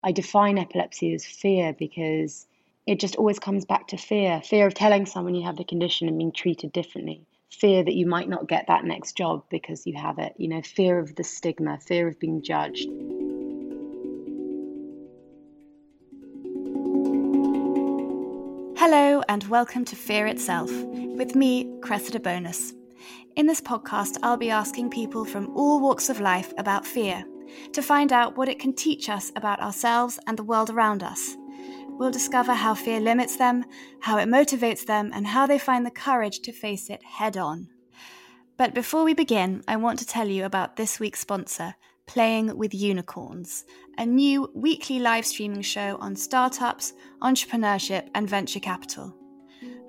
I define epilepsy as fear because it just always comes back to fear fear of telling someone you have the condition and being treated differently, fear that you might not get that next job because you have it, you know, fear of the stigma, fear of being judged. Hello, and welcome to Fear Itself with me, Cressida Bonas. In this podcast, I'll be asking people from all walks of life about fear to find out what it can teach us about ourselves and the world around us. We'll discover how fear limits them, how it motivates them, and how they find the courage to face it head on. But before we begin, I want to tell you about this week's sponsor, Playing with Unicorns, a new weekly live streaming show on startups, entrepreneurship, and venture capital.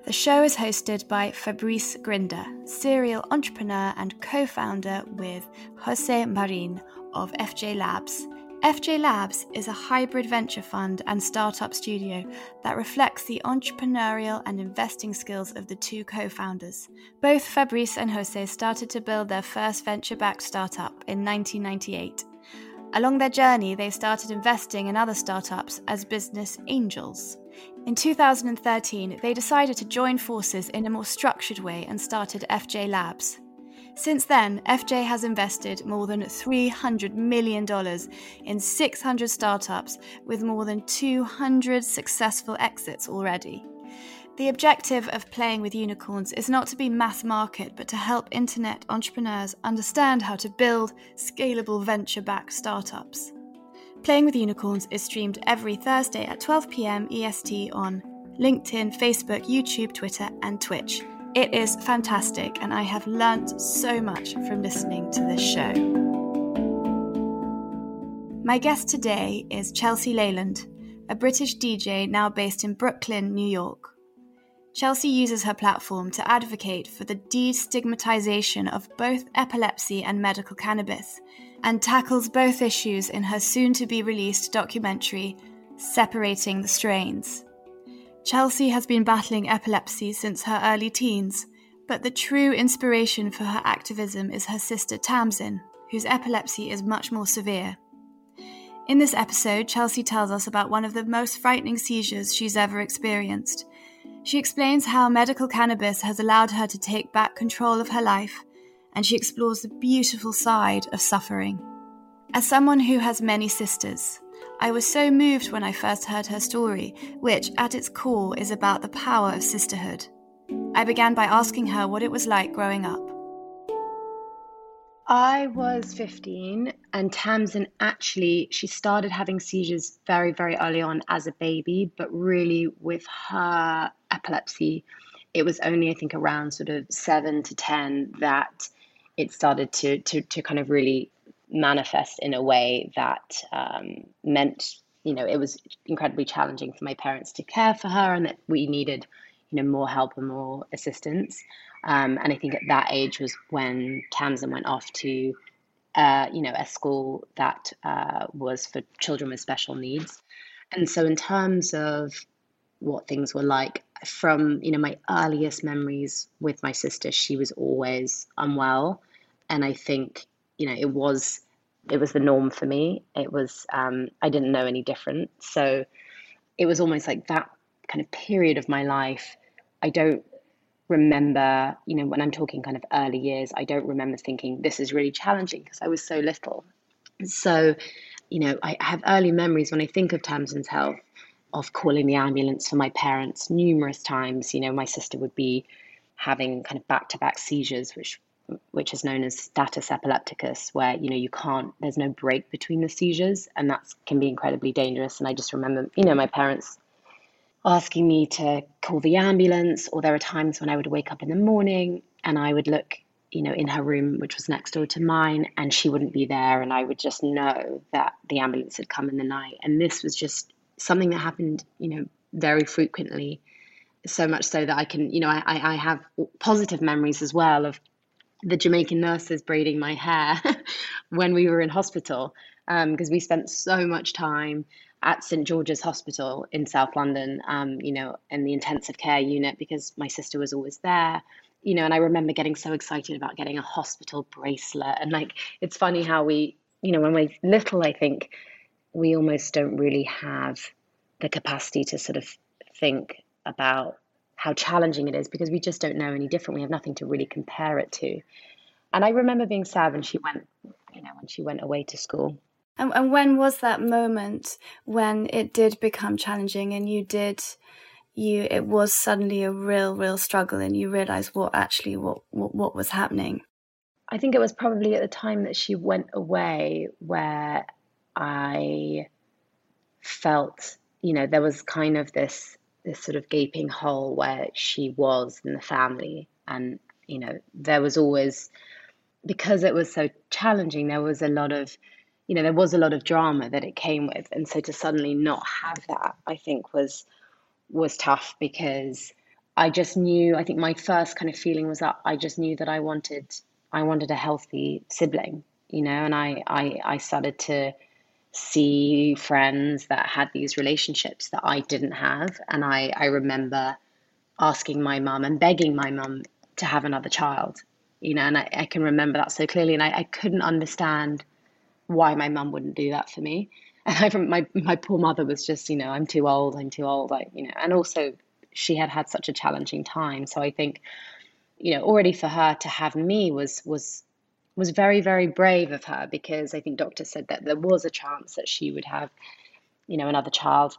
The show is hosted by Fabrice Grinda, serial entrepreneur and co founder with Jose Marin of FJ Labs. FJ Labs is a hybrid venture fund and startup studio that reflects the entrepreneurial and investing skills of the two co founders. Both Fabrice and Jose started to build their first venture backed startup in 1998. Along their journey, they started investing in other startups as business angels. In 2013, they decided to join forces in a more structured way and started FJ Labs. Since then, FJ has invested more than $300 million in 600 startups with more than 200 successful exits already. The objective of playing with unicorns is not to be mass market, but to help internet entrepreneurs understand how to build scalable venture backed startups. Playing with Unicorns is streamed every Thursday at 12 pm EST on LinkedIn, Facebook, YouTube, Twitter, and Twitch. It is fantastic, and I have learnt so much from listening to this show. My guest today is Chelsea Leyland, a British DJ now based in Brooklyn, New York. Chelsea uses her platform to advocate for the destigmatization of both epilepsy and medical cannabis, and tackles both issues in her soon to be released documentary, Separating the Strains. Chelsea has been battling epilepsy since her early teens, but the true inspiration for her activism is her sister Tamsin, whose epilepsy is much more severe. In this episode, Chelsea tells us about one of the most frightening seizures she's ever experienced. She explains how medical cannabis has allowed her to take back control of her life, and she explores the beautiful side of suffering. As someone who has many sisters, I was so moved when I first heard her story, which at its core is about the power of sisterhood. I began by asking her what it was like growing up. I was 15, and Tamsin actually she started having seizures very, very early on as a baby, but really with her epilepsy, it was only I think around sort of seven to ten that it started to to to kind of really manifest in a way that um, meant, you know, it was incredibly challenging for my parents to care for her and that we needed, you know, more help and more assistance. Um, and I think at that age was when Tamsin went off to, uh, you know, a school that uh, was for children with special needs. And so, in terms of what things were like, from you know my earliest memories with my sister, she was always unwell, and I think you know, it was it was the norm for me. It was um, I didn't know any different. So it was almost like that kind of period of my life. I don't remember, you know, when I'm talking kind of early years, I don't remember thinking this is really challenging because I was so little. So, you know, I have early memories when I think of Tamsin's health of calling the ambulance for my parents numerous times. You know, my sister would be having kind of back to back seizures, which which is known as status epilepticus, where you know you can't, there's no break between the seizures, and that can be incredibly dangerous. And I just remember, you know, my parents asking me to call the ambulance, or there are times when I would wake up in the morning and I would look, you know, in her room, which was next door to mine, and she wouldn't be there, and I would just know that the ambulance had come in the night. And this was just something that happened, you know, very frequently so much so that I can, you know, I, I have positive memories as well of the Jamaican nurses braiding my hair when we were in hospital because um, we spent so much time at St George's Hospital in South London, um, you know, in the intensive care unit because my sister was always there, you know, and I remember getting so excited about getting a hospital bracelet. And like, it's funny how we, you know, when we're little, I think we almost don't really have the capacity to sort of think about how challenging it is because we just don't know any different. We have nothing to really compare it to. And I remember being sad when she went, you know, when she went away to school. And, and when was that moment when it did become challenging and you did you it was suddenly a real real struggle and you realized what actually what what, what was happening i think it was probably at the time that she went away where i felt you know there was kind of this this sort of gaping hole where she was in the family. And you know there was always because it was so challenging there was a lot of you know there was a lot of drama that it came with. And so to suddenly not have that i think was was tough because I just knew I think my first kind of feeling was that I just knew that I wanted I wanted a healthy sibling, you know, and I I, I started to see friends that had these relationships that I didn't have. And I, I remember asking my mum and begging my mum to have another child, you know, and I, I can remember that so clearly. And I, I couldn't understand why my mum wouldn't do that for me and I my my poor mother was just you know I'm too old I'm too old like you know and also she had had such a challenging time so I think you know already for her to have me was was was very very brave of her because I think doctors said that there was a chance that she would have you know another child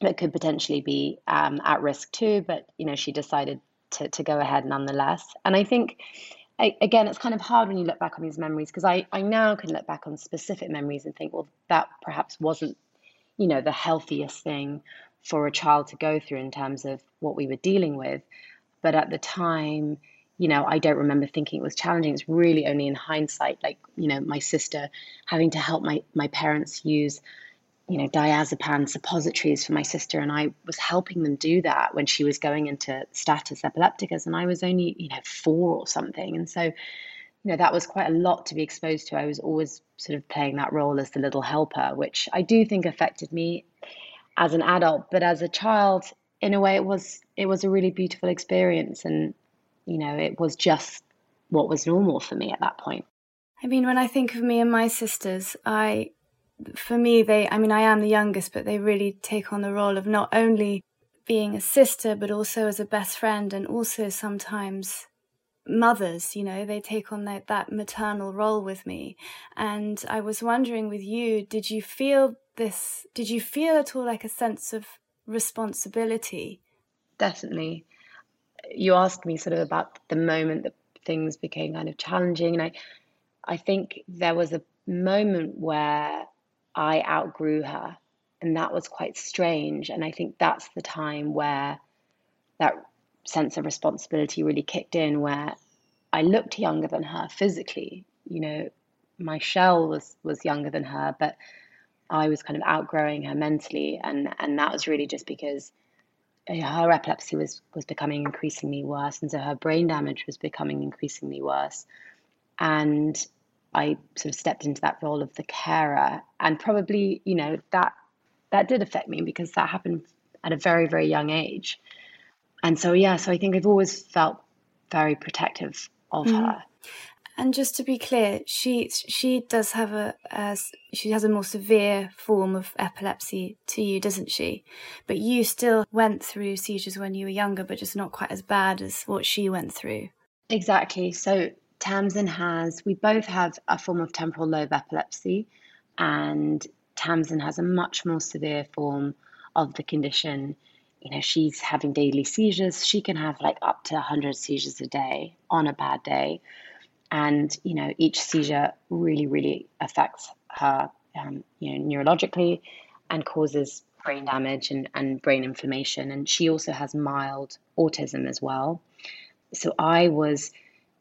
that could potentially be um, at risk too but you know she decided to to go ahead nonetheless and I think I, again, it's kind of hard when you look back on these memories because I, I now can look back on specific memories and think, well, that perhaps wasn't, you know, the healthiest thing for a child to go through in terms of what we were dealing with. But at the time, you know, I don't remember thinking it was challenging. It's really only in hindsight, like, you know, my sister having to help my, my parents use you know, diazepam suppositories for my sister, and I was helping them do that when she was going into status epilepticus, and I was only, you know, four or something. And so, you know, that was quite a lot to be exposed to. I was always sort of playing that role as the little helper, which I do think affected me as an adult, but as a child, in a way, it was it was a really beautiful experience, and you know, it was just what was normal for me at that point. I mean, when I think of me and my sisters, I for me, they, I mean, I am the youngest, but they really take on the role of not only being a sister, but also as a best friend and also sometimes mothers, you know, they take on that, that maternal role with me. And I was wondering with you, did you feel this, did you feel at all like a sense of responsibility? Definitely. You asked me sort of about the moment that things became kind of challenging. And I, I think there was a moment where I outgrew her. And that was quite strange. And I think that's the time where that sense of responsibility really kicked in, where I looked younger than her physically. You know, my shell was was younger than her, but I was kind of outgrowing her mentally, and and that was really just because her epilepsy was was becoming increasingly worse, and so her brain damage was becoming increasingly worse, and I sort of stepped into that role of the carer, and probably you know that that did affect me because that happened at a very very young age, and so yeah, so I think I've always felt very protective of mm. her. And just to be clear, she she does have a, she has a more severe form of epilepsy to you, doesn't she? But you still went through seizures when you were younger, but just not quite as bad as what she went through. Exactly. So Tamsin has, we both have a form of temporal lobe epilepsy, and Tamsin has a much more severe form of the condition. You know, she's having daily seizures. She can have like up to 100 seizures a day on a bad day. And, you know, each seizure really, really affects her, um, you know, neurologically and causes brain damage and, and brain inflammation. And she also has mild autism as well. So I was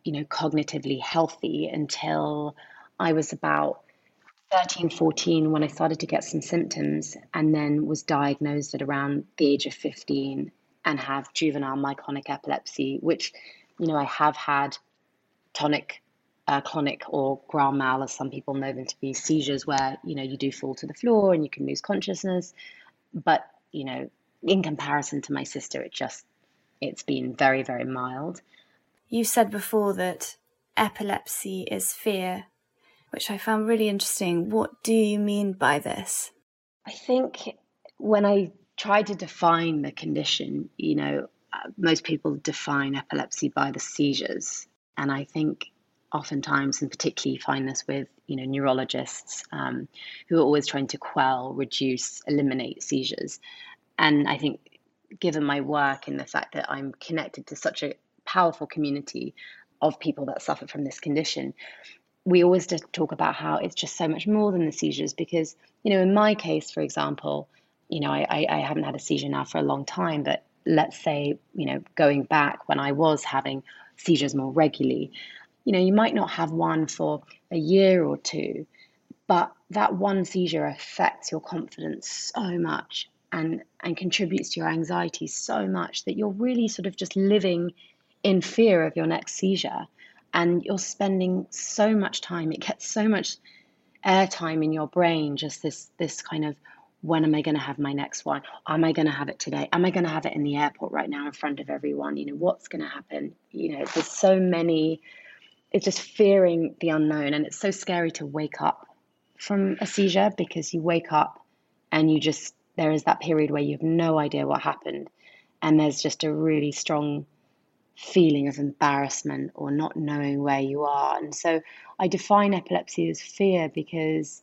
you know, cognitively healthy until I was about 13, 14 when I started to get some symptoms and then was diagnosed at around the age of 15 and have juvenile myoclonic epilepsy, which, you know, I have had tonic, uh, clonic or grand mal, as some people know them to be, seizures where, you know, you do fall to the floor and you can lose consciousness. But, you know, in comparison to my sister, it just, it's been very, very mild. You said before that epilepsy is fear, which I found really interesting. What do you mean by this? I think when I try to define the condition, you know, uh, most people define epilepsy by the seizures. And I think oftentimes, and particularly find this with, you know, neurologists um, who are always trying to quell, reduce, eliminate seizures. And I think given my work and the fact that I'm connected to such a powerful community of people that suffer from this condition, we always talk about how it's just so much more than the seizures because, you know, in my case, for example, you know, I, I haven't had a seizure now for a long time, but let's say, you know, going back when I was having seizures more regularly, you know, you might not have one for a year or two, but that one seizure affects your confidence so much and and contributes to your anxiety so much that you're really sort of just living in fear of your next seizure. And you're spending so much time it gets so much airtime in your brain just this this kind of when am i going to have my next one? Am i going to have it today? Am i going to have it in the airport right now in front of everyone? You know what's going to happen? You know there's so many it's just fearing the unknown and it's so scary to wake up from a seizure because you wake up and you just there is that period where you have no idea what happened and there's just a really strong feeling of embarrassment or not knowing where you are. And so i define epilepsy as fear because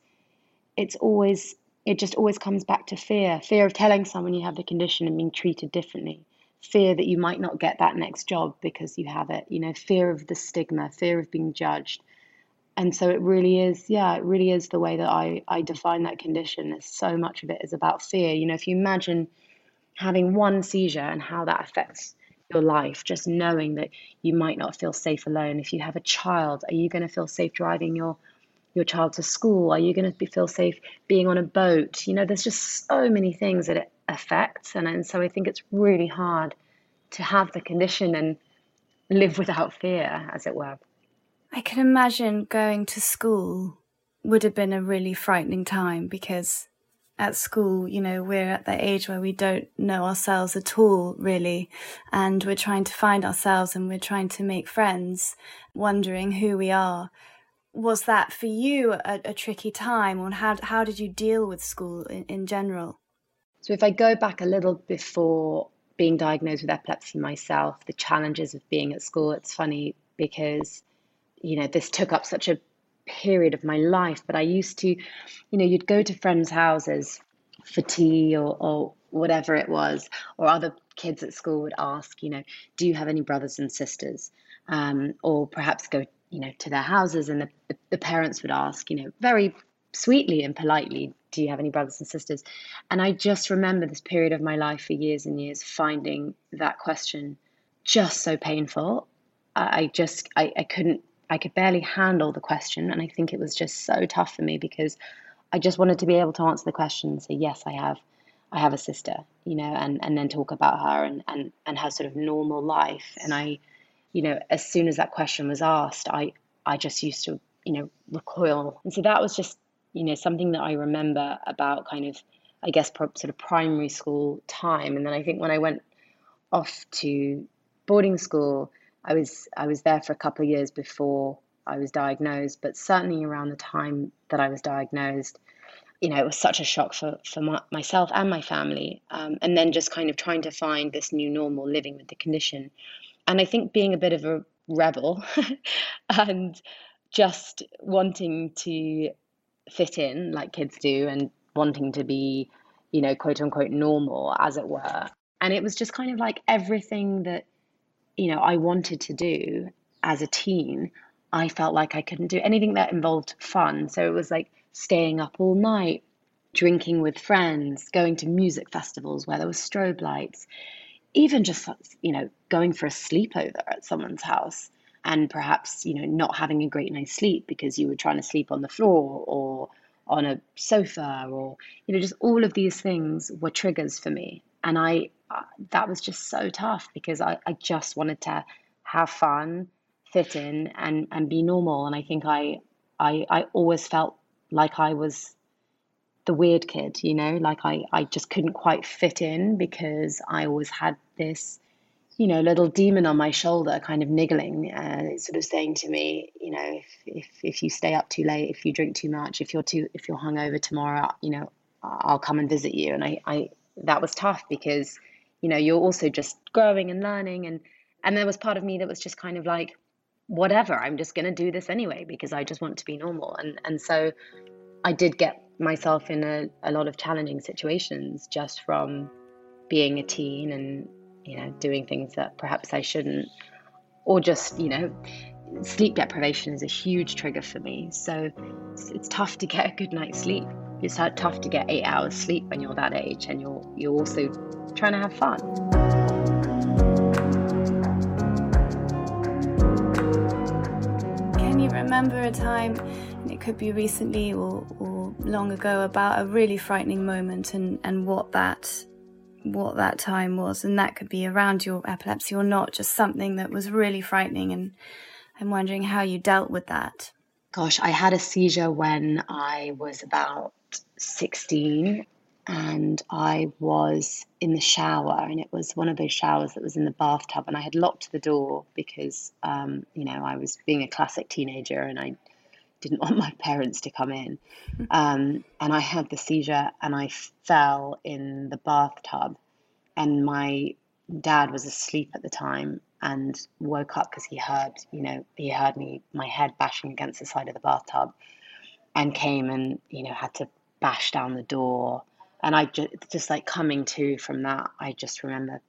it's always it just always comes back to fear fear of telling someone you have the condition and being treated differently fear that you might not get that next job because you have it you know fear of the stigma fear of being judged. And so it really is yeah it really is the way that i i define that condition. There's so much of it is about fear. You know if you imagine having one seizure and how that affects your life just knowing that you might not feel safe alone. If you have a child are you going to feel safe driving your your child to school? Are you going to be, feel safe being on a boat? You know there's just so many things that it affects and, and so i think it's really hard to have the condition and live without fear as it were I can imagine going to school would have been a really frightening time because at school, you know, we're at that age where we don't know ourselves at all, really. And we're trying to find ourselves and we're trying to make friends, wondering who we are. Was that for you a, a tricky time, or how, how did you deal with school in, in general? So, if I go back a little before being diagnosed with epilepsy myself, the challenges of being at school, it's funny because you know, this took up such a period of my life. But I used to, you know, you'd go to friends' houses for tea or, or whatever it was, or other kids at school would ask, you know, do you have any brothers and sisters? Um, or perhaps go, you know, to their houses and the, the, the parents would ask, you know, very sweetly and politely, do you have any brothers and sisters? And I just remember this period of my life for years and years finding that question just so painful. I, I just, I, I couldn't I could barely handle the question. And I think it was just so tough for me because I just wanted to be able to answer the question and say, yes, I have. I have a sister, you know, and, and then talk about her and, and, and her sort of normal life. And I, you know, as soon as that question was asked, I, I just used to, you know, recoil. And so that was just, you know, something that I remember about kind of, I guess, sort of primary school time. And then I think when I went off to boarding school, I was I was there for a couple of years before I was diagnosed, but certainly around the time that I was diagnosed, you know, it was such a shock for for my, myself and my family, um, and then just kind of trying to find this new normal living with the condition, and I think being a bit of a rebel, and just wanting to fit in like kids do, and wanting to be, you know, quote unquote normal, as it were, and it was just kind of like everything that you know, I wanted to do as a teen, I felt like I couldn't do anything that involved fun. So it was like staying up all night, drinking with friends, going to music festivals where there were strobe lights, even just, you know, going for a sleepover at someone's house and perhaps, you know, not having a great night's sleep because you were trying to sleep on the floor or on a sofa or, you know, just all of these things were triggers for me. And I uh, that was just so tough because I, I just wanted to have fun, fit in, and and be normal. And I think I I I always felt like I was the weird kid, you know, like I I just couldn't quite fit in because I always had this you know, little demon on my shoulder, kind of niggling, uh, sort of saying to me, you know, if, if if you stay up too late, if you drink too much, if you're too if you're hungover tomorrow, you know, I'll come and visit you. And I, I that was tough because, you know, you're also just growing and learning and and there was part of me that was just kind of like, whatever, I'm just gonna do this anyway because I just want to be normal. And and so I did get myself in a, a lot of challenging situations just from being a teen and, you know, doing things that perhaps I shouldn't. Or just, you know, sleep deprivation is a huge trigger for me. So it's, it's tough to get a good night's sleep. It's tough to get eight hours sleep when you're that age and you're you're also trying to have fun. Can you remember a time, and it could be recently or, or long ago, about a really frightening moment and, and what that what that time was, and that could be around your epilepsy or not, just something that was really frightening and I'm wondering how you dealt with that. Gosh, I had a seizure when I was about 16 and I was in the shower, and it was one of those showers that was in the bathtub, and I had locked the door because, um, you know, I was being a classic teenager and I didn't want my parents to come in. Um, and I had the seizure, and I fell in the bathtub, and my dad was asleep at the time, and woke up because he heard, you know, he heard me, my head bashing against the side of the bathtub and came and, you know, had to bash down the door. And I just, just like coming to from that, I just remember,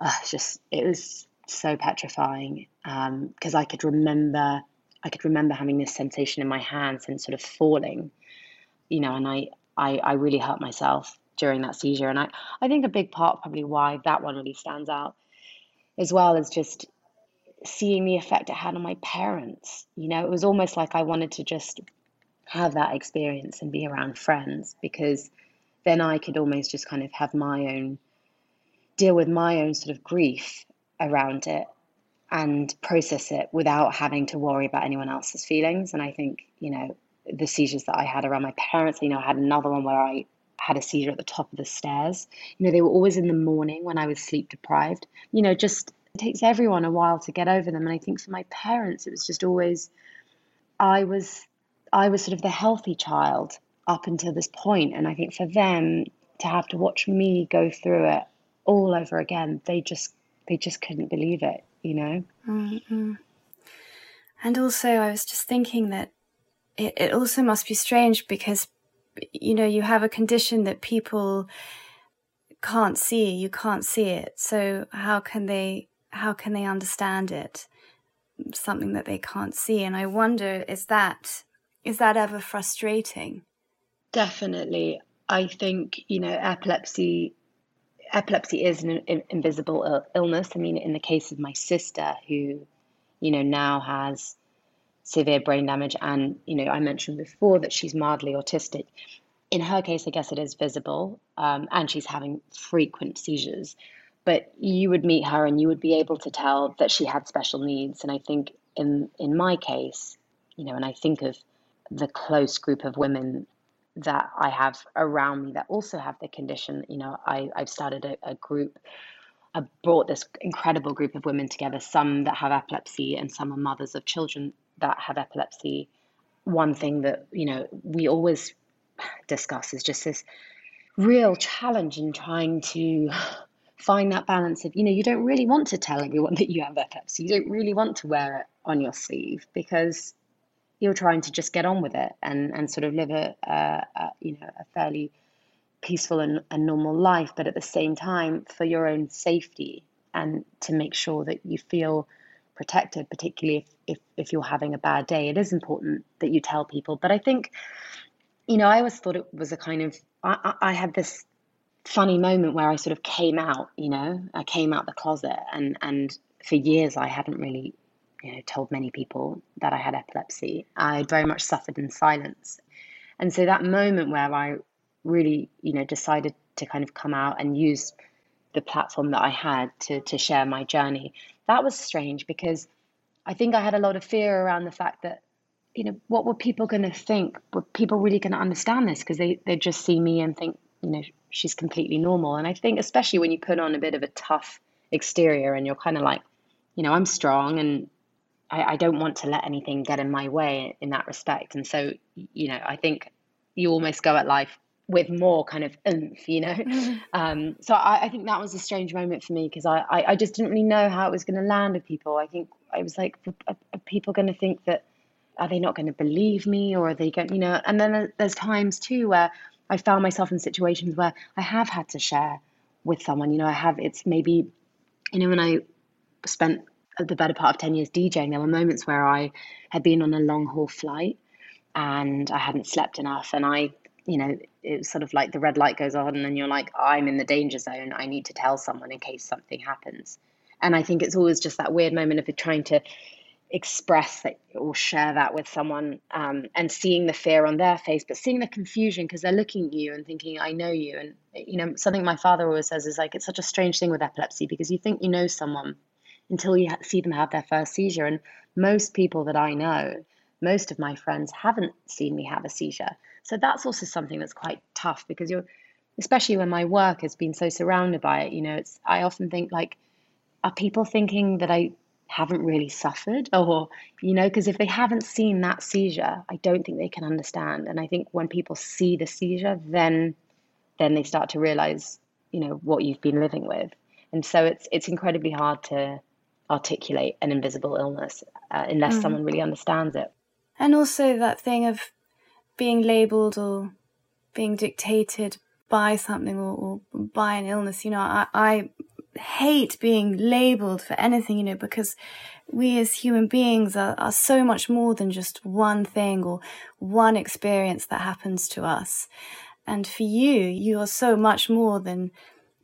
uh, just, it was so petrifying because um, I could remember, I could remember having this sensation in my hands and sort of falling, you know, and I, I, I really hurt myself during that seizure. And I, I think a big part probably why that one really stands out as well as just seeing the effect it had on my parents. You know, it was almost like I wanted to just have that experience and be around friends because then I could almost just kind of have my own deal with my own sort of grief around it and process it without having to worry about anyone else's feelings. And I think, you know, the seizures that I had around my parents, you know, I had another one where I had a seizure at the top of the stairs. You know, they were always in the morning when I was sleep deprived. You know, just it takes everyone a while to get over them. And I think for my parents, it was just always, I was, I was sort of the healthy child up until this point. And I think for them to have to watch me go through it all over again, they just, they just couldn't believe it, you know? Mm-hmm. And also, I was just thinking that it, it also must be strange because you know, you have a condition that people can't see, you can't see it. So how can they how can they understand it? Something that they can't see. And I wonder is that is that ever frustrating? Definitely. I think, you know, epilepsy epilepsy is an invisible illness. I mean, in the case of my sister who, you know, now has severe brain damage. And, you know, I mentioned before that she's mildly autistic. In her case, I guess it is visible, um, and she's having frequent seizures. But you would meet her and you would be able to tell that she had special needs. And I think in in my case, you know, and I think of the close group of women that I have around me that also have the condition. You know, I, I've started a, a group I've brought this incredible group of women together, some that have epilepsy and some are mothers of children that have epilepsy, one thing that you know we always discuss is just this real challenge in trying to find that balance of you know you don't really want to tell everyone that you have epilepsy you don't really want to wear it on your sleeve because you're trying to just get on with it and and sort of live a, a, a you know a fairly peaceful and, and normal life but at the same time for your own safety and to make sure that you feel protected, particularly if, if, if you're having a bad day. It is important that you tell people. But I think, you know, I always thought it was a kind of, I, I had this funny moment where I sort of came out, you know, I came out the closet and, and for years I hadn't really, you know, told many people that I had epilepsy. I very much suffered in silence. And so that moment where I really, you know, decided to kind of come out and use the platform that I had to to share my journey. That was strange because I think I had a lot of fear around the fact that you know what were people going to think? Were people really going to understand this because they they just see me and think you know she's completely normal? And I think especially when you put on a bit of a tough exterior and you're kind of like you know I'm strong and I, I don't want to let anything get in my way in that respect. And so you know I think you almost go at life with more kind of oomph, you know. Um, so I, I, think that was a strange moment for me because I, I, I, just didn't really know how it was going to land with people. I think I was like, are, are people going to think that are they not going to believe me or are they going, you know? And then there's times too where I found myself in situations where I have had to share with someone. You know, I have. It's maybe, you know, when I spent the better part of ten years DJing, there were moments where I had been on a long haul flight and I hadn't slept enough, and I you know, it was sort of like the red light goes on and you're like, I'm in the danger zone. I need to tell someone in case something happens. And I think it's always just that weird moment of trying to express that or share that with someone um, and seeing the fear on their face, but seeing the confusion because they're looking at you and thinking, I know you. And, you know, something my father always says is like, it's such a strange thing with epilepsy because you think you know someone until you see them have their first seizure. And most people that I know, most of my friends haven't seen me have a seizure. So that's also something that's quite tough because you're, especially when my work has been so surrounded by it. You know, it's I often think like, are people thinking that I haven't really suffered or you know because if they haven't seen that seizure i don't think they can understand and i think when people see the seizure then then they start to realize you know what you've been living with and so it's it's incredibly hard to articulate an invisible illness uh, unless mm. someone really understands it and also that thing of being labeled or being dictated by something or, or by an illness. You know, I, I hate being labeled for anything, you know, because we as human beings are, are so much more than just one thing or one experience that happens to us. And for you, you are so much more than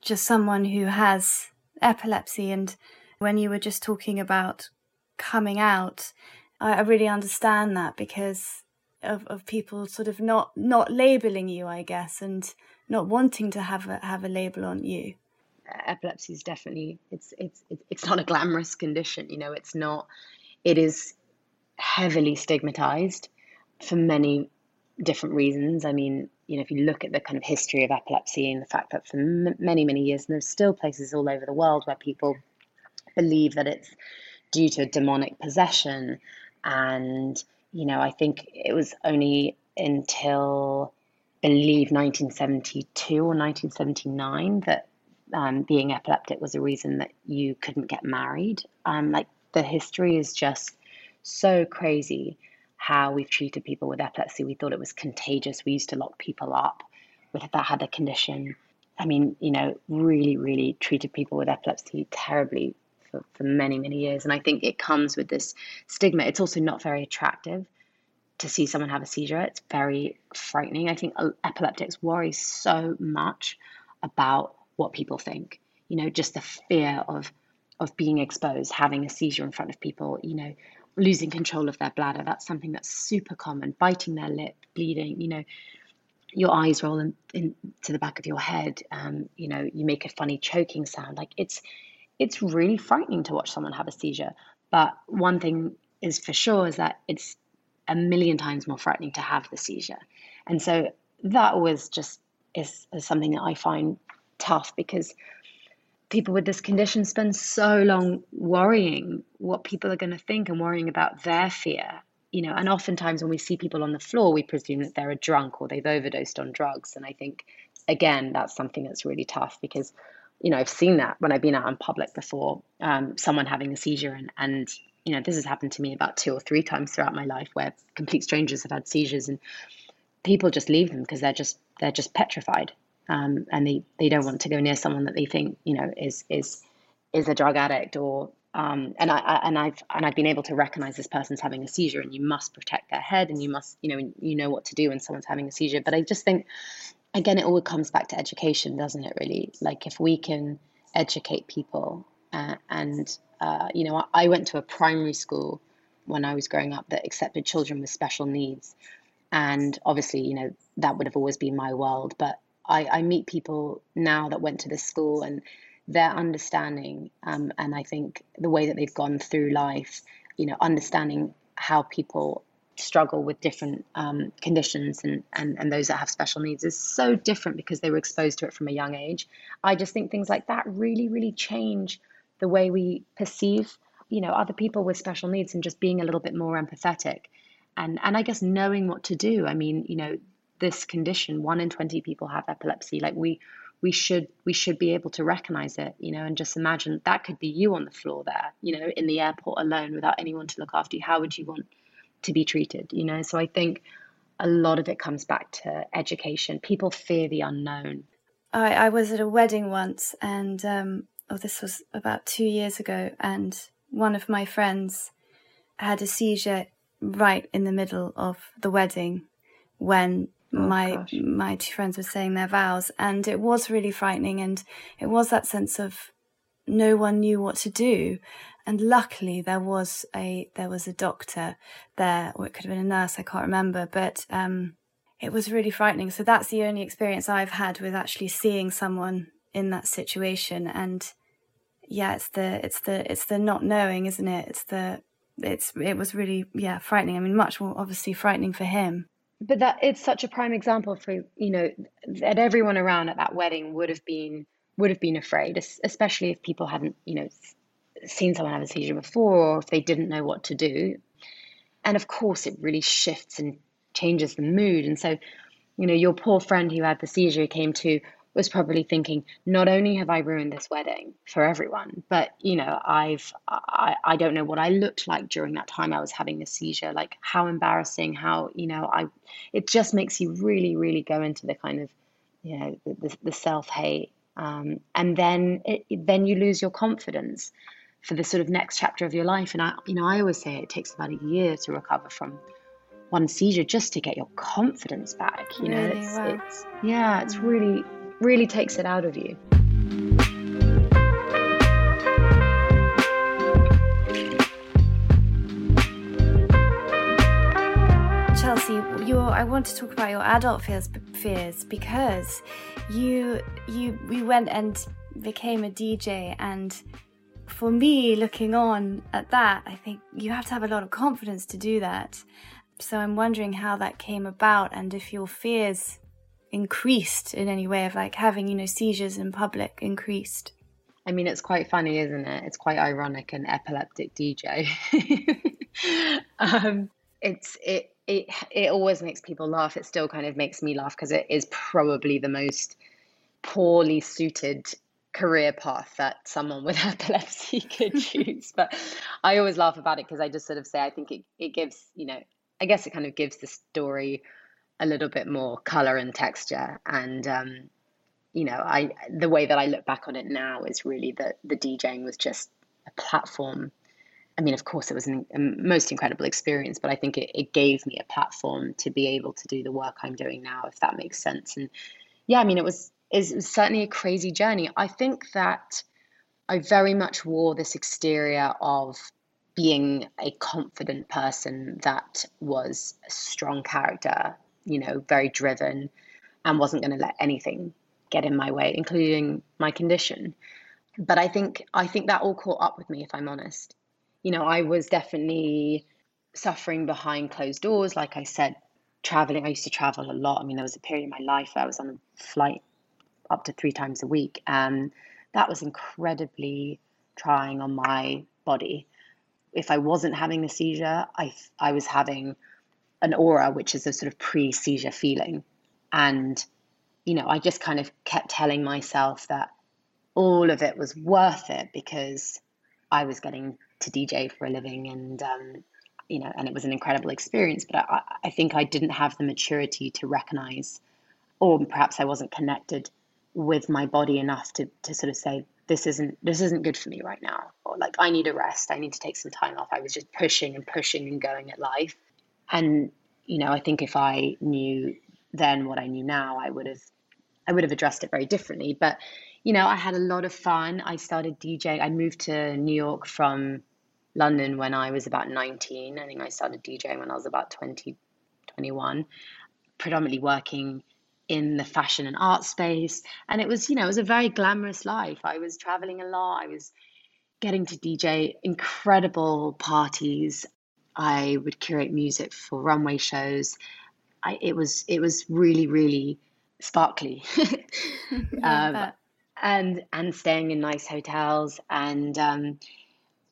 just someone who has epilepsy. And when you were just talking about coming out, I, I really understand that because of, of people sort of not not labeling you, I guess, and not wanting to have a have a label on you. Epilepsy is definitely it's it's it's not a glamorous condition. You know, it's not. It is heavily stigmatized for many different reasons. I mean, you know, if you look at the kind of history of epilepsy and the fact that for m- many many years, and there's still places all over the world where people believe that it's due to demonic possession and you know, I think it was only until I believe 1972 or 1979 that um, being epileptic was a reason that you couldn't get married. Um, like the history is just so crazy how we've treated people with epilepsy. We thought it was contagious. We used to lock people up with that had a condition. I mean, you know, really, really treated people with epilepsy terribly for, for many, many years. And I think it comes with this stigma. It's also not very attractive to see someone have a seizure. It's very frightening. I think epileptics worry so much about what people think. You know, just the fear of of being exposed, having a seizure in front of people, you know, losing control of their bladder. That's something that's super common. Biting their lip, bleeding, you know, your eyes roll in, into the back of your head. Um, you know, you make a funny choking sound. Like it's it's really frightening to watch someone have a seizure. But one thing is for sure is that it's a million times more frightening to have the seizure. And so that always just is, is something that I find tough because people with this condition spend so long worrying what people are going to think and worrying about their fear you know and oftentimes when we see people on the floor we presume that they're a drunk or they've overdosed on drugs and i think again that's something that's really tough because you know i've seen that when i've been out in public before um, someone having a seizure and, and you know, this has happened to me about two or three times throughout my life where complete strangers have had seizures and people just leave them because they're just they're just petrified. Um, and they, they don't want to go near someone that they think, you know, is is is a drug addict or um, and I, I, and I've and I've been able to recognize this person's having a seizure, and you must protect their head, and you must you know you know what to do when someone's having a seizure. But I just think, again, it all comes back to education, doesn't it? Really, like if we can educate people uh, and uh, you know, I went to a primary school when I was growing up that accepted children with special needs. And obviously, you know, that would have always been my world. But I, I meet people now that went to this school and their understanding, um, and I think the way that they've gone through life, you know, understanding how people struggle with different um, conditions and, and, and those that have special needs is so different because they were exposed to it from a young age. I just think things like that really, really change the way we perceive, you know, other people with special needs and just being a little bit more empathetic. And and I guess knowing what to do. I mean, you know, this condition. One in 20 people have epilepsy. Like we, we should we should be able to recognize it you know and just imagine that could be you on the floor there you know in the airport alone without anyone to look after you how would you want to be treated you know? So i think a lot of it comes back to education. People fear the unknown. I, I was at a wedding once and um, oh this was about two years ago and one of my friends had a seizure right in the middle of the wedding when oh, my gosh. my two friends were saying their vows and it was really frightening and it was that sense of no one knew what to do. And luckily there was a there was a doctor there or it could have been a nurse i can't remember but um, it was really frightening. So that's the only experience i've had with actually seeing someone in that situation. And yeah it's the it's the it's the not knowing isn't it? It's the it's it was really yeah frightening. I mean much more obviously frightening for him. But that it's such a prime example for you know that everyone around at that wedding would have been would have been afraid especially if people hadn't you know seen someone have a seizure before or if they didn't know what to do and of course it really shifts and changes the mood and so you know your poor friend who had the seizure came to was probably thinking, not only have I ruined this wedding for everyone, but you know, I've I, I don't know what I looked like during that time I was having the seizure. Like how embarrassing, how you know, I it just makes you really, really go into the kind of you know the, the self hate, um, and then it, then you lose your confidence for the sort of next chapter of your life. And I you know I always say it takes about a year to recover from one seizure just to get your confidence back. You know, really? it's, wow. it's yeah, it's really really takes it out of you. I want to talk about your adult fears, fears because you you we went and became a DJ and for me looking on at that I think you have to have a lot of confidence to do that. So I'm wondering how that came about and if your fears increased in any way of like having you know seizures in public increased. I mean it's quite funny isn't it? It's quite ironic an epileptic dj um, it's it it it always makes people laugh. It still kind of makes me laugh because it is probably the most poorly suited career path that someone with epilepsy could choose. But i always laugh about it because i just sort of say i think it, it gives you know i guess it kind of gives the story a little bit more color and texture. And um, you know i the way that i look back on it now is really that the djing was just a platform i mean of course it was an, a most incredible experience but i think it, it gave me a platform to be able to do the work i'm doing now if that makes sense and yeah i mean it was was certainly a crazy journey i think that i very much wore this exterior of being a confident person that was a strong character you know, very driven and wasn't going to let anything get in my way, including my condition. But I think I think that all caught up with me, if I'm honest. You know, I was definitely suffering behind closed doors. Like I said, traveling. I used to travel a lot. I mean, there was a period in my life where I was on a flight up to three times a week, and that was incredibly trying on my body. If I wasn't having a seizure, I I was having an aura, which is a sort of pre seizure feeling. And, you know, I just kind of kept telling myself that all of it was worth it because I was getting to DJ for a living and, um, you know, and it was an incredible experience. But I, I think I didn't have the maturity to recognize, or perhaps I wasn't connected with my body enough to, to sort of say, this isn't this isn't good for me right now or like i need a rest i need to take some time off i was just pushing and pushing and going at life and you know, I think if I knew then what I knew now, I would have I would have addressed it very differently. But you know, I had a lot of fun. I started DJ. I moved to New York from London when I was about 19. I think I started DJing when I was about 20, 21, predominantly working in the fashion and art space. And it was, you know, it was a very glamorous life. I was traveling a lot. I was getting to DJ incredible parties. I would curate music for runway shows. I, it was it was really really sparkly, um, and and staying in nice hotels, and um,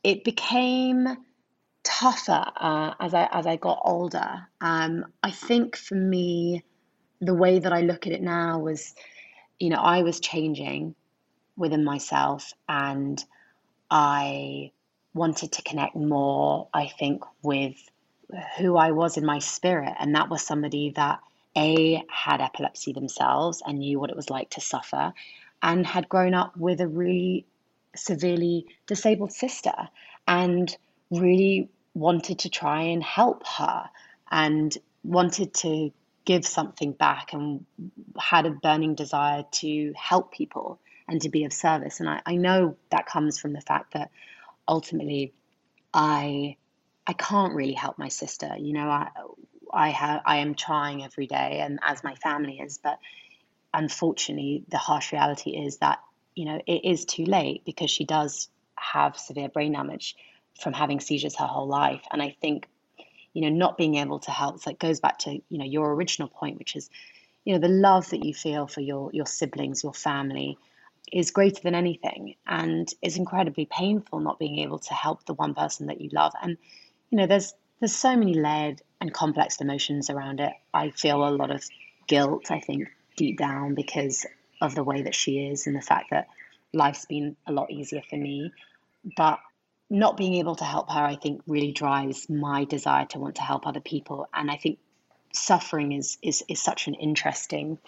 it became tougher uh, as I as I got older. Um, I think for me, the way that I look at it now was, you know, I was changing within myself and I wanted to connect more, I think, with who I was in my spirit. And that was somebody that A had epilepsy themselves and knew what it was like to suffer and had grown up with a really severely disabled sister and really wanted to try and help her and wanted to give something back and had a burning desire to help people and to be of service. And I, I know that comes from the fact that ultimately I I can't really help my sister. You know, I I have I am trying every day and as my family is, but unfortunately the harsh reality is that, you know, it is too late because she does have severe brain damage from having seizures her whole life. And I think, you know, not being able to help, so it goes back to, you know, your original point, which is, you know, the love that you feel for your your siblings, your family, is greater than anything. And it's incredibly painful not being able to help the one person that you love. And, you know, there's there's so many layered and complex emotions around it. I feel a lot of guilt, I think, deep down because of the way that she is and the fact that life's been a lot easier for me. But not being able to help her, I think, really drives my desire to want to help other people. And I think suffering is is is such an interesting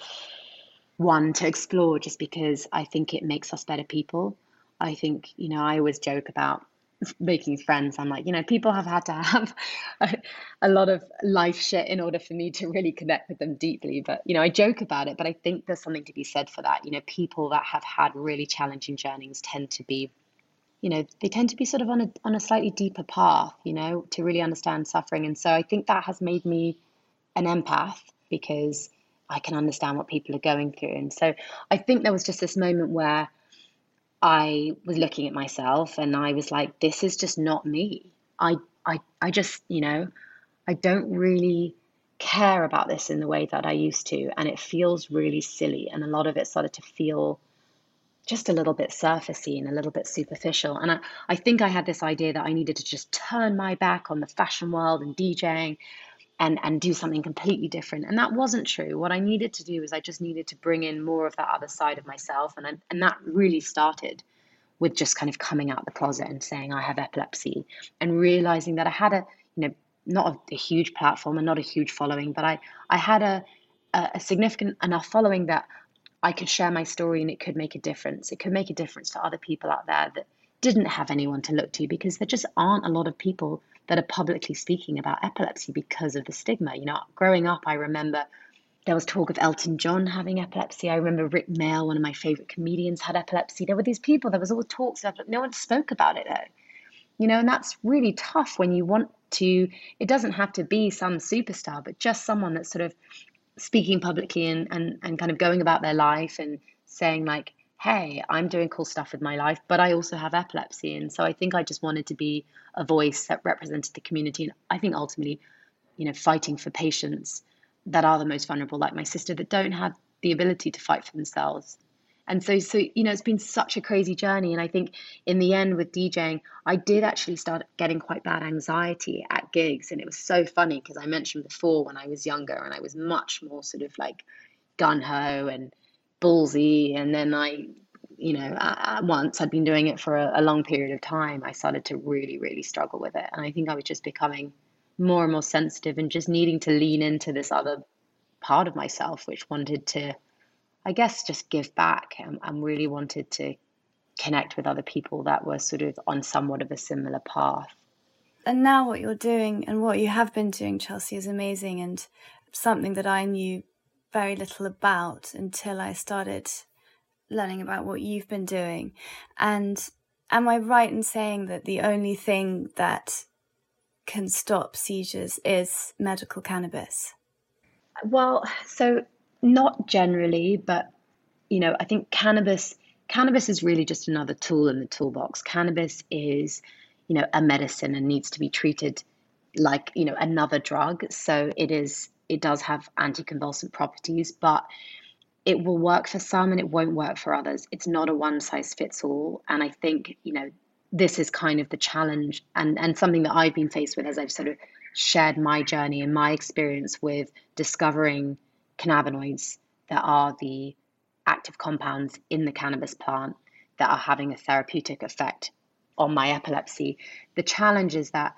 one to explore just because I think it makes us better people. I think, you know, I always joke about making friends. I'm like, you know, people have had to have a, a, lot of life shit in order for me to really connect with them deeply. But, you know, I joke about it, but I think there's something to be said for that. You know, people that have had really challenging journeys tend to be, you know, they tend to be sort of on a on a slightly deeper path, you know, to really understand suffering. And so I think that has made me an empath because I can understand what people are going through. And so I think there was just this moment where I was looking at myself and I was like, this is just not me. I I I just, you know, I don't really care about this in the way that I used to. And it feels really silly. And a lot of it started to feel just a little bit surfacey and a little bit superficial. And I, I think I had this idea that I needed to just turn my back on the fashion world and DJing and and do something completely different. And that wasn't true. What i needed to do is i just needed to bring in more of that other side of myself. And I, and that really started with just kind of coming out the closet and saying i have epilepsy and realizing that i had a you know not a, a huge platform and not a huge following but i i had a, a a significant enough following that i could share my story and it could make a difference. It could make a difference to other people out there that didn't have anyone to look to because there just aren't a lot of people that are publicly speaking about epilepsy because of the stigma. You know, growing up, I remember there was talk of Elton John having epilepsy. I remember Rick Mayall, one of my favorite comedians, had epilepsy. There were these people, there was all talks of no one spoke about it though. You know, and that's really tough when you want to, it doesn't have to be some superstar, but just someone that's sort of speaking publicly and, and, and kind of going about their life and saying, like, hey, I'm doing cool stuff with my life, but I also have epilepsy. And so I think I just wanted to be a voice that represented the community. And I think ultimately, you know, fighting for patients that are the most vulnerable, like my sister, that don't have the ability to fight for themselves. And so, so you know, it's been such a crazy journey. And I think in the end with DJing, I did actually start getting quite bad anxiety at gigs. And it was so funny because I mentioned before when I was younger and I was much more sort of like gun ho and ballsy. And then I, you know, at once I'd been doing it for a, a long period of time. I started to really, really struggle with it. And I think I was just becoming more and more sensitive and just needing to lean into this other part of myself, which wanted to, I guess, just give back and, and really wanted to connect with other people that were sort of on somewhat of a similar path. And now, what you're doing and what you have been doing, Chelsea, is amazing and something that I knew very little about until I started learning about what you've been doing. And am I right in saying that the only thing that can stop seizures is medical cannabis? Well, so not generally, but you know, I think cannabis cannabis is really just another tool in the toolbox. Cannabis is, you know, a medicine and needs to be treated like, you know, another drug. So it is it does have anticonvulsant properties, but it will work for some and it won't work for others. It's not a one size fits all. And I think, you know, this is kind of the challenge and, and something that I've been faced with as I've sort of shared my journey and my experience with discovering cannabinoids that are the active compounds in the cannabis plant that are having a therapeutic effect on my epilepsy. The challenge is that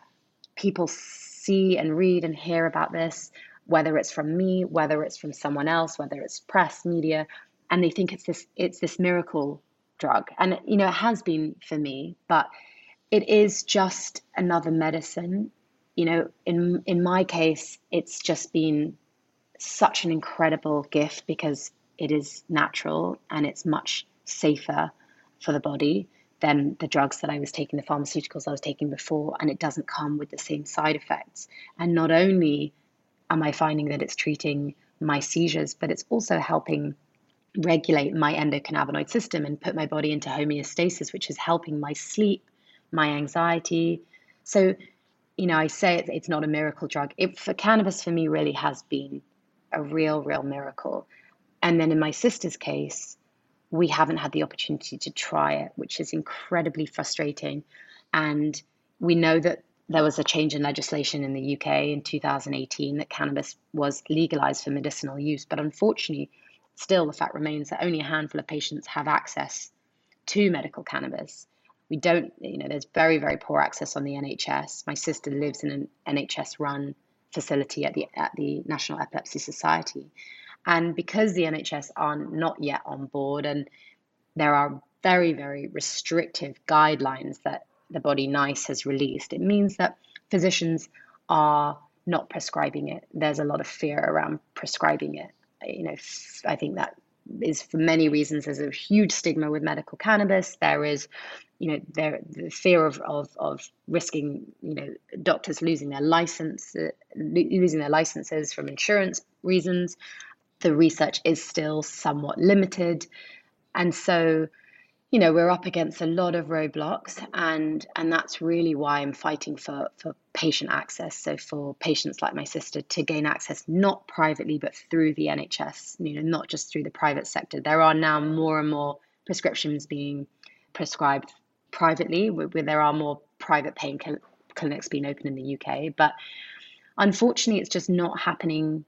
people see and read and hear about this, whether it's from me, whether it's from someone else, whether it's press, media, and they think it's this it's this miracle drug. And you know, it has been for me, but it is just another medicine. You know, in in my case, it's just been such an incredible gift because it is natural and it's much safer for the body than the drugs that I was taking, the pharmaceuticals I was taking before, and it doesn't come with the same side effects. And not only am I finding that it's treating my seizures, but it's also helping regulate my endocannabinoid system and put my body into homeostasis, which is helping my sleep, my anxiety. So, you know, I say it's, it's not a miracle drug. It, for cannabis, for me, really has been a real, real miracle. And then in my sister's case, we haven't had the opportunity to try it, which is incredibly frustrating. And we know that there was a change in legislation in the UK in 2018 that cannabis was legalized for medicinal use. But unfortunately, still the fact remains that only a handful of patients have access to medical cannabis. We don't, you know, there's very, very poor access on the NHS. My sister lives in an NHS run facility at the at the National Epilepsy Society. And because the NHS are not yet on board and there are very, very restrictive guidelines that the body NICE has released, it means that physicians are not prescribing it. There's a lot of fear around prescribing it. You know, I think that is for many reasons. There's a huge stigma with medical cannabis. There is, you know, there the fear of of, of risking, you know, doctors losing their license, uh, losing their licenses from insurance reasons the research is still somewhat limited. And so, you know, we're up against a lot of roadblocks and and that's really why I'm fighting for for patient access. So for patients like my sister to gain access not privately but through the NHS, you know, not just through the private sector. There are now more and more prescriptions being prescribed privately where, where there are more private pain cl- clinics being open in the UK, but unfortunately it's just not happening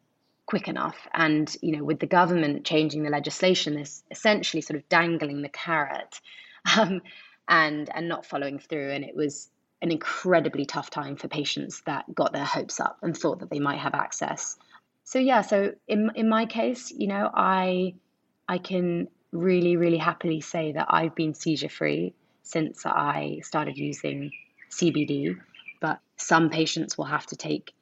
quick enough. And, you know, with the government changing the legislation, this essentially sort of dangling the carrot um, and, and not following through. And it was an incredibly tough time for patients that got their hopes up and thought that they might have access. So yeah, so in in my case, you know, I I can really really happily say that I've been seizure free since I started using CBD, but some patients will have to take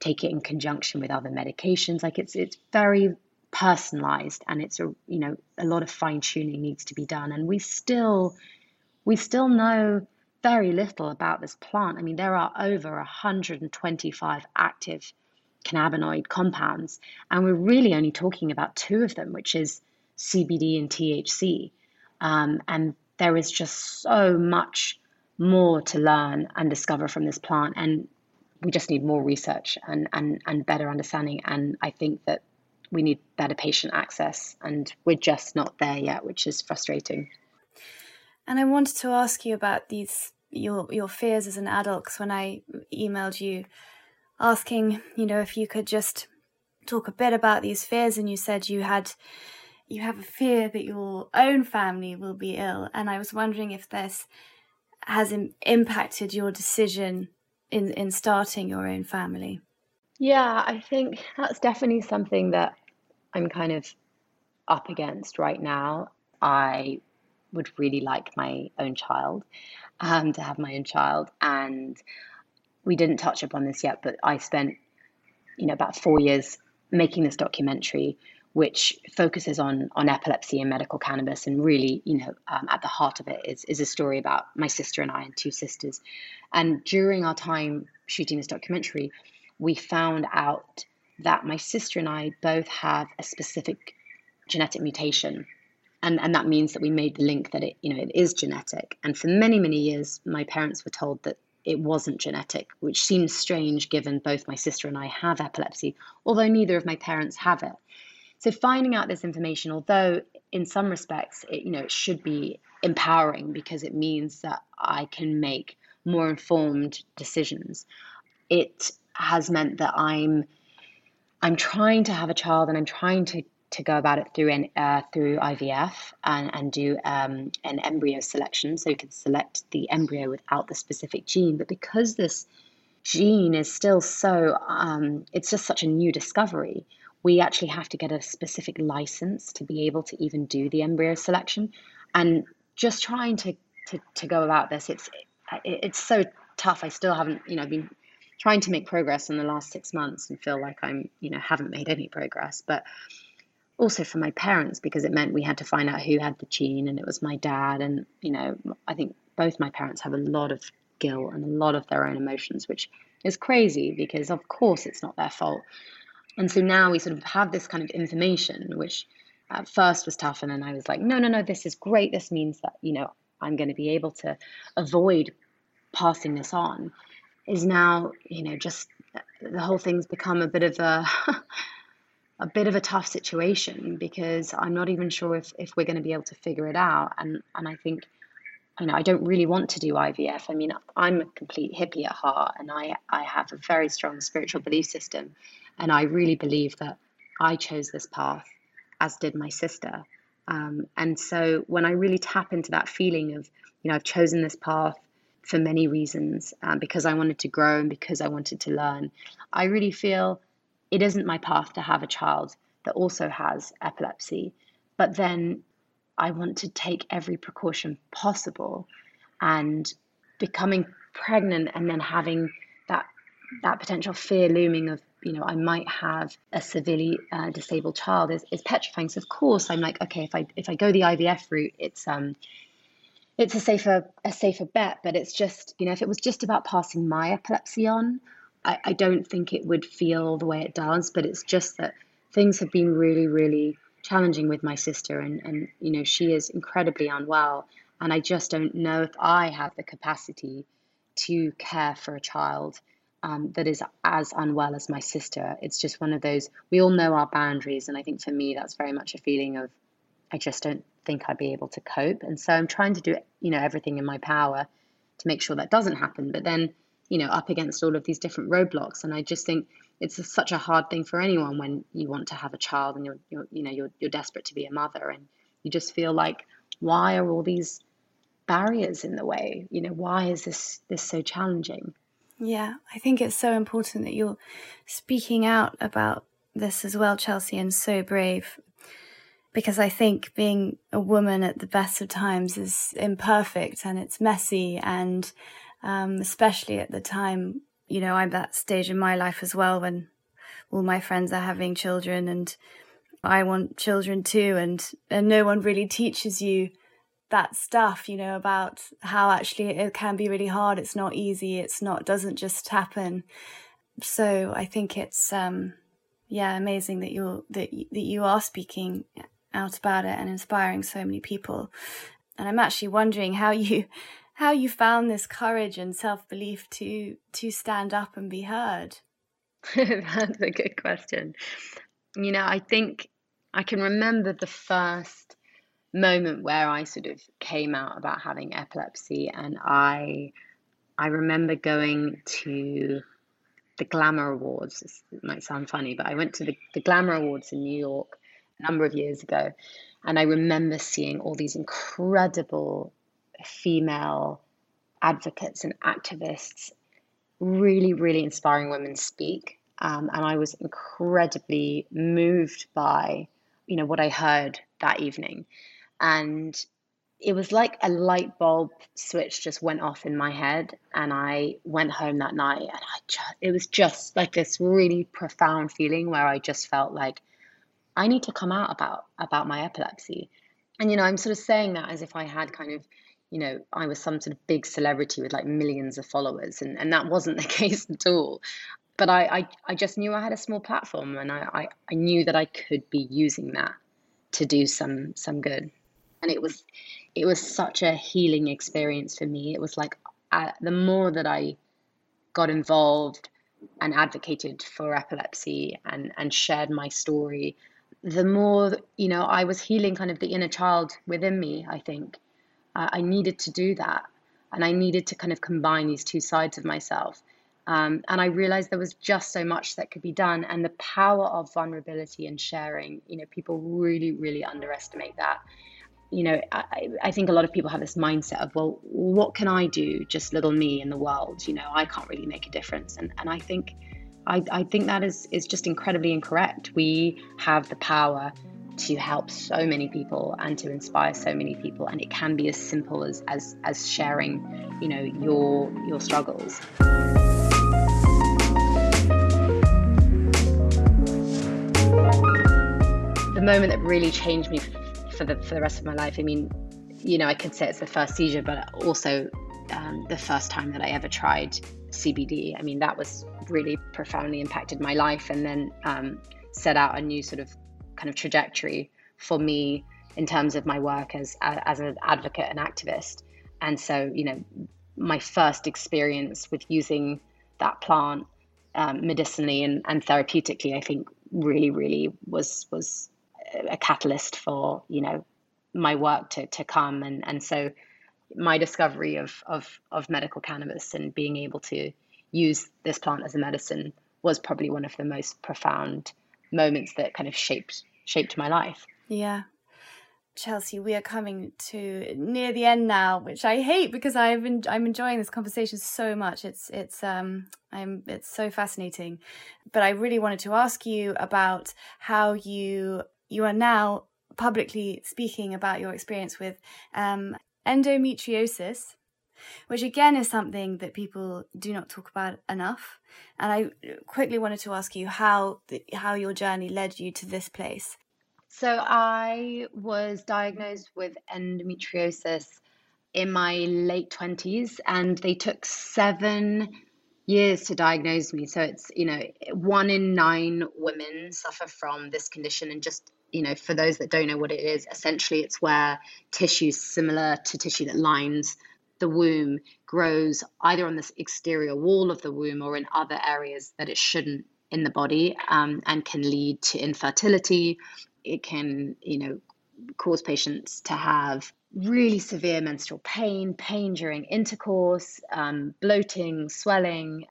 take it in conjunction with other medications. Like it's it's very personalized and it's a you know a lot of fine tuning needs to be done and we still we still know very little about this plant. I mean there are over 125 active cannabinoid compounds and we're really only talking about two of them which is CBD and THC. Um, and there is just so much more to learn and discover from this plant and we just need more research and, and, and better understanding. And I think that we need better patient access, and we're just not there yet, which is frustrating. And I wanted to ask you about these your your fears as an adult. Because when I emailed you asking, you know, if you could just talk a bit about these fears, and you said you had you have a fear that your own family will be ill, and I was wondering if this has Im- impacted your decision in in starting your own family? Yeah, I think that's definitely something that I'm kind of up against right now. I would really like my own child, um, to have my own child, and we didn't touch upon this yet, but I spent, you know, about four years making this documentary, which focuses on on epilepsy and medical cannabis, and really, you know, um, at the heart of it is is a story about my sister and I and two sisters, and during our time shooting this documentary, we found out that my sister and I both have a specific genetic mutation. And, and that means that we made the link that it, you know, it is genetic. And for many, many years, my parents were told that it wasn't genetic, which seems strange given both my sister and I have epilepsy, although neither of my parents have it. So finding out this information, although in some respects it, you know, it should be empowering because it means that I can make more informed decisions. It has meant that I'm I'm trying to have a child and I'm trying to to go about it through an, uh, through IVF and, and do um, an embryo selection. So you can select the embryo without the specific gene. But because this gene is still so, um, it's just such a new discovery, we actually have to get a specific license to be able to even do the embryo selection. And just trying to, to, to go about this, it's, it's so tough. I still haven't, you know, been trying to make progress in the last six months and feel like I'm, you know, haven't made any progress. But also for my parents because it meant we had to find out who had the gene and it was my dad and you know I think both my parents have a lot of guilt and a lot of their own emotions which is crazy because of course it's not their fault. And so now we sort of have this kind of information which at first was tough. And then I was like no no no this is great. This means that you know I'm going to be able to avoid passing this on. Is now you know just the whole thing's become a bit of a a bit of a tough situation because I'm not even sure if, if we're going to be able to figure it out. And and I think you know I don't really want to do IVF I mean I'm a complete hippie at heart and I I have a very strong spiritual belief system and I really believe that I chose this path as did my sister um, and so when I really tap into that feeling of you know I've chosen this path for many reasons um, because I wanted to grow and because I wanted to learn. I really feel it isn't my path to have a child that also has epilepsy, but then I want to take every precaution possible and becoming pregnant and then having that that potential fear looming of you know I might have a severely uh, disabled child is, is petrifying. So of course I'm like okay if I if I go the IVF route it's um it's a safer a safer bet. But it's just you know if it was just about passing my epilepsy on, I, I don't think it would feel the way it does. But it's just that things have been really really challenging with my sister, and and you know she is incredibly unwell, and I just don't know if I have the capacity to care for a child. Um, that is as unwell as my sister. It's just one of those, we all know our boundaries. And I think for me, that's very much a feeling of, I just don't think I'd be able to cope. And so I'm trying to do, you know, everything in my power to make sure that doesn't happen. But then, you know, up against all of these different roadblocks, and I just think it's such a hard thing for anyone when you want to have a child and you're, you're you know, you're you're desperate to be a mother, and you just feel like, why are all these barriers in the way? You know, why is this this so challenging? Yeah, I think it's so important that you're speaking out about this as well, Chelsea, and so brave because I think being a woman at the best of times is imperfect and it's messy. And um, especially at the time, you know, I'm that stage in my life as well when all my friends are having children and I want children too. And, and no one really teaches you that stuff, you know, about how actually it can be really hard. It's not easy. It's not, doesn't just happen. So I think it's, um, yeah, amazing that you're, that, that you are speaking out about it and inspiring so many people. And I'm actually wondering how you how you found this courage and self-belief to to stand up and be heard. That's a good question. You know, I think I can remember the first moment where I sort of came out about having epilepsy and I I remember going to the Glamour Awards. It might sound funny, but I went to the, the Glamour Awards in New York a number of years ago. And I remember seeing all these incredible female advocates and activists, really, really inspiring women speak. Um, and I was incredibly moved by, you know, what I heard that evening. And it was like a light bulb switch just went off in my head and i went home that night and i just it was just like this really profound feeling where i just felt like I need to come out about about my epilepsy. And you know, I'm sort of saying that as if I had kind of, you know, I was some sort of big celebrity with like millions of followers, and, and that wasn't the case at all. But I, I, I just knew I had a small platform, and I, I, I knew that I could be using that to do some some good. And it was it was such a healing experience for me. It was like uh, the more that I got involved and advocated for epilepsy and and shared my story the more you know i was healing kind of the inner child within me i think uh, i needed to do that and i needed to kind of combine these two sides of myself Um, and I realized there was just so much that could be done, and the power of vulnerability and sharing. You know, people really, really underestimate that. You know, I, I think a lot of people have this mindset of, well, what can I do, just little me in the world? You know, I can't really make a difference. And and I think, I, I think that is is just incredibly incorrect. We have the power to help so many people and to inspire so many people and it can be as simple as as, as sharing you know your your struggles the moment that really changed me for the for the rest of my life i mean you know i could say it's the first seizure but also um, the first time that i ever tried cbd i mean that was really profoundly impacted my life and then um, set out a new sort of kind of trajectory for me in terms of my work as as an advocate and activist. And so, you know, my first experience with using that plant um, medicinally and, and therapeutically, I think really, really was was a catalyst for you know my work to to come. And and so, my discovery of of of medical cannabis and being able to use this plant as a medicine was probably one of the most profound moments that kind of shaped shaped my life. Yeah. Chelsea, we are coming to near the end now, which I hate because I've been I'm enjoying this conversation so much. It's it's um I'm it's so fascinating. But I really wanted to ask you about how you you are now publicly speaking about your experience with um, endometriosis which again is something that people do not talk about enough. And I quickly wanted to ask you how the, how your journey led you to this place. So I was diagnosed with endometriosis in my late 20s and they took 7 years to diagnose me. So it's, you know, one in 9 women suffer from this condition and just you know, for those that don't know what it is, essentially it's where tissue similar to tissue that lines the womb grows either on the exterior wall of the womb or in other areas that it shouldn't in the body um, and can lead to infertility. It can, you know, cause patients to have really severe menstrual pain, pain during intercourse, um, bloating, swelling,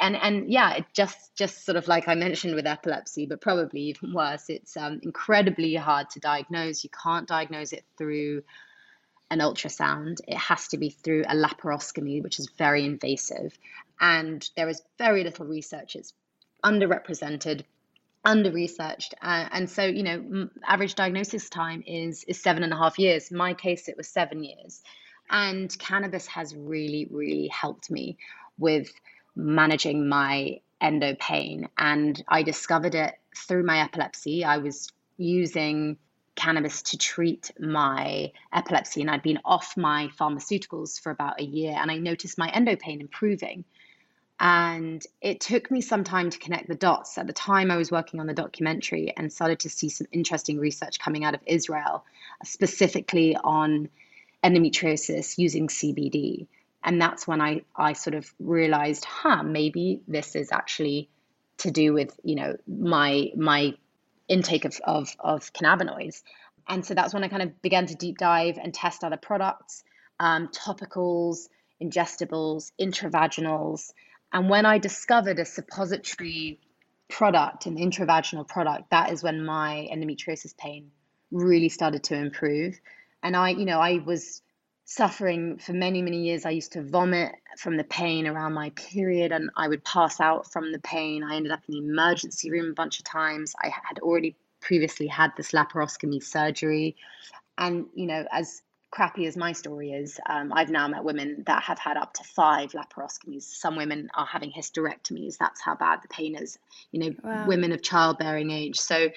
and and yeah, it just just sort of like I mentioned with epilepsy, but probably even worse. It's um, incredibly hard to diagnose. You can't diagnose it through an ultrasound. It has to be through a laparoscopy, which is very invasive. And there is very little research. It's underrepresented, under researched. Uh, and so, you know, average diagnosis time is, is seven and a half years. In my case, it was seven years. And cannabis has really, really helped me with managing my endo pain. And I discovered it through my epilepsy. I was using cannabis to treat my epilepsy, and I'd been off my pharmaceuticals for about a year, and I noticed my endo pain improving. And it took me some time to connect the dots. At the time, I was working on the documentary and started to see some interesting research coming out of Israel, specifically on endometriosis using CBD. And that's when I, I sort of realized, huh, maybe this is actually to do with, you know, my my intake of, of, of cannabinoids. And so that's when I kind of began to deep dive and test other products, um, topicals, ingestibles, intravaginals. And when I discovered a suppository product, an intravaginal product, that is when my endometriosis pain really started to improve. And I, you know, I was suffering for many, many years. I used to vomit from the pain around my period and I would pass out from the pain. I ended up in the emergency room a bunch of times. I had already previously had this laparoscopy surgery. And, you know, as crappy as my story is, um, I've now met women that have had up to five laparoscopies. Some women are having hysterectomies. That's how bad the pain is. You know, wow. women of childbearing age. So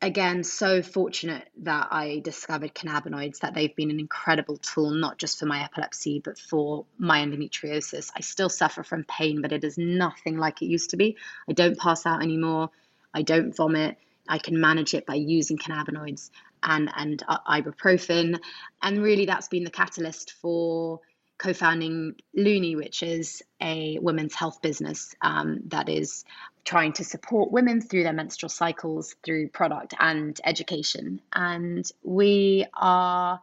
again, so fortunate that I discovered cannabinoids, that they've been an incredible tool, not just for my epilepsy, but for my endometriosis. I still suffer from pain, but it is nothing like it used to be. I don't pass out anymore. I don't vomit. I can manage it by using cannabinoids and, and uh, ibuprofen. And really, that's been the catalyst for co founding Luni, which is a women's health business um, that is trying to support women through their menstrual cycles through product and education. And we are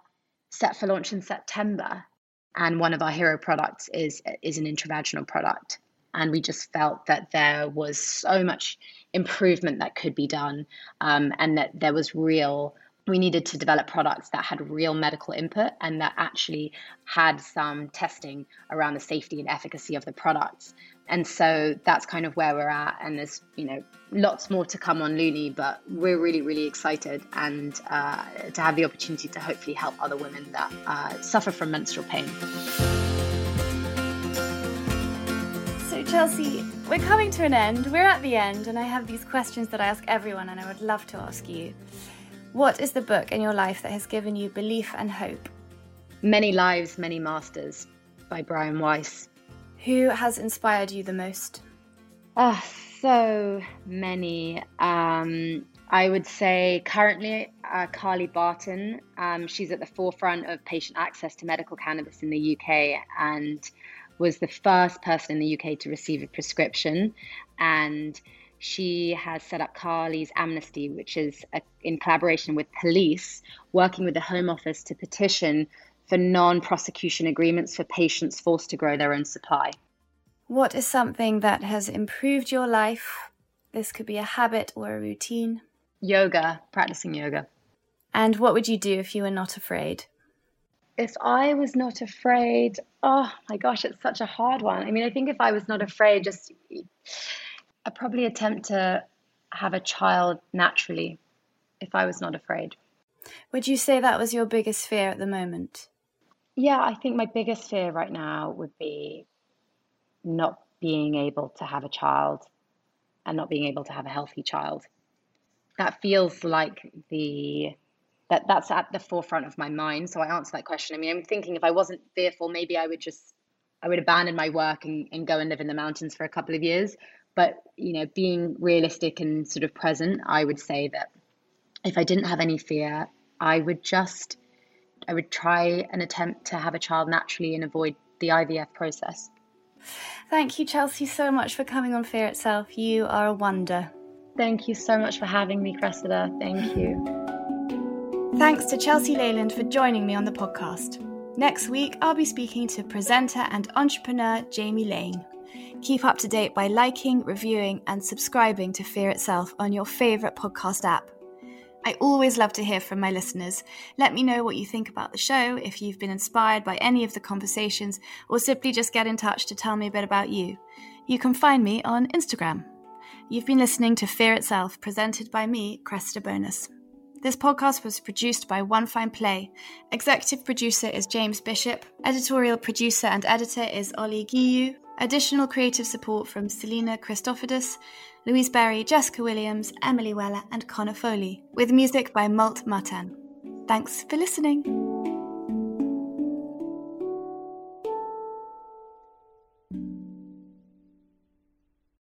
set for launch in September. And one of our hero products is, is an intravaginal product. And we just felt that there was so much improvement that could be done um, and that there was real we needed to develop products that had real medical input and that actually had some testing around the safety and efficacy of the products. And so that's kind of where we're at. And there's, you know, lots more to come on Luni, but we're really, really excited and uh, to have the opportunity to hopefully help other women that uh, suffer from menstrual pain. So, Chelsea, we're coming to an end. We're at the end, and I have these questions that I ask everyone, and I would love to ask you. What is the book in your life that has given you belief and hope? Many Lives, Many Masters by Brian Weiss. Who has inspired you the most? Oh, so many. Um, I would say currently uh, Carly Barton. Um, she's at the forefront of patient access to medical cannabis in the UK and was the first person in the UK to receive a prescription. And she has set up Carly's Amnesty, which is a, in collaboration with police, working with the Home Office to petition for non prosecution agreements for patients forced to grow their own supply. What is something that has improved your life? This could be a habit or a routine. Yoga, practicing yoga. And what would you do if you were not afraid? If I was not afraid, oh my gosh, it's such a hard one. I mean, I think if I was not afraid, just I'd probably attempt to have a child naturally if I was not afraid. Would you say that was your biggest fear at the moment? Yeah, I think my biggest fear right now would be not being able to have a child and not being able to have a healthy child. That feels like the that that's at the forefront of my mind. So I answer that question. I mean, I'm thinking if I wasn't fearful, maybe I would just I would abandon my work and, and go and live in the mountains for a couple of years. But you know, being realistic and sort of present, I would say that if I didn't have any fear, I would just I would try and attempt to have a child naturally and avoid the IVF process. Thank you, Chelsea, so much for coming on Fear Itself. You are a wonder. Thank you so much for having me, Cressida. Thank you. Thanks to Chelsea Leyland for joining me on the podcast. Next week, I'll be speaking to presenter and entrepreneur Jamie Laing. Keep up to date by liking, reviewing, and subscribing to Fear Itself on your favourite podcast app. I always love to hear from my listeners. Let me know what you think about the show, if you've been inspired by any of the conversations, or simply just get in touch to tell me a bit about you. You can find me on Instagram. You've been listening to Fear Itself, presented by me, Cressida Bonas. This podcast was produced by One Fine Play. Executive producer is James Bishop. Editorial producer and editor is Ollie Giyu. Additional creative support from Selena Christophodis, Louise Berry, Jessica Williams, Emily Weller, and Connor Foley, with music by Malt Matan. Thanks for listening.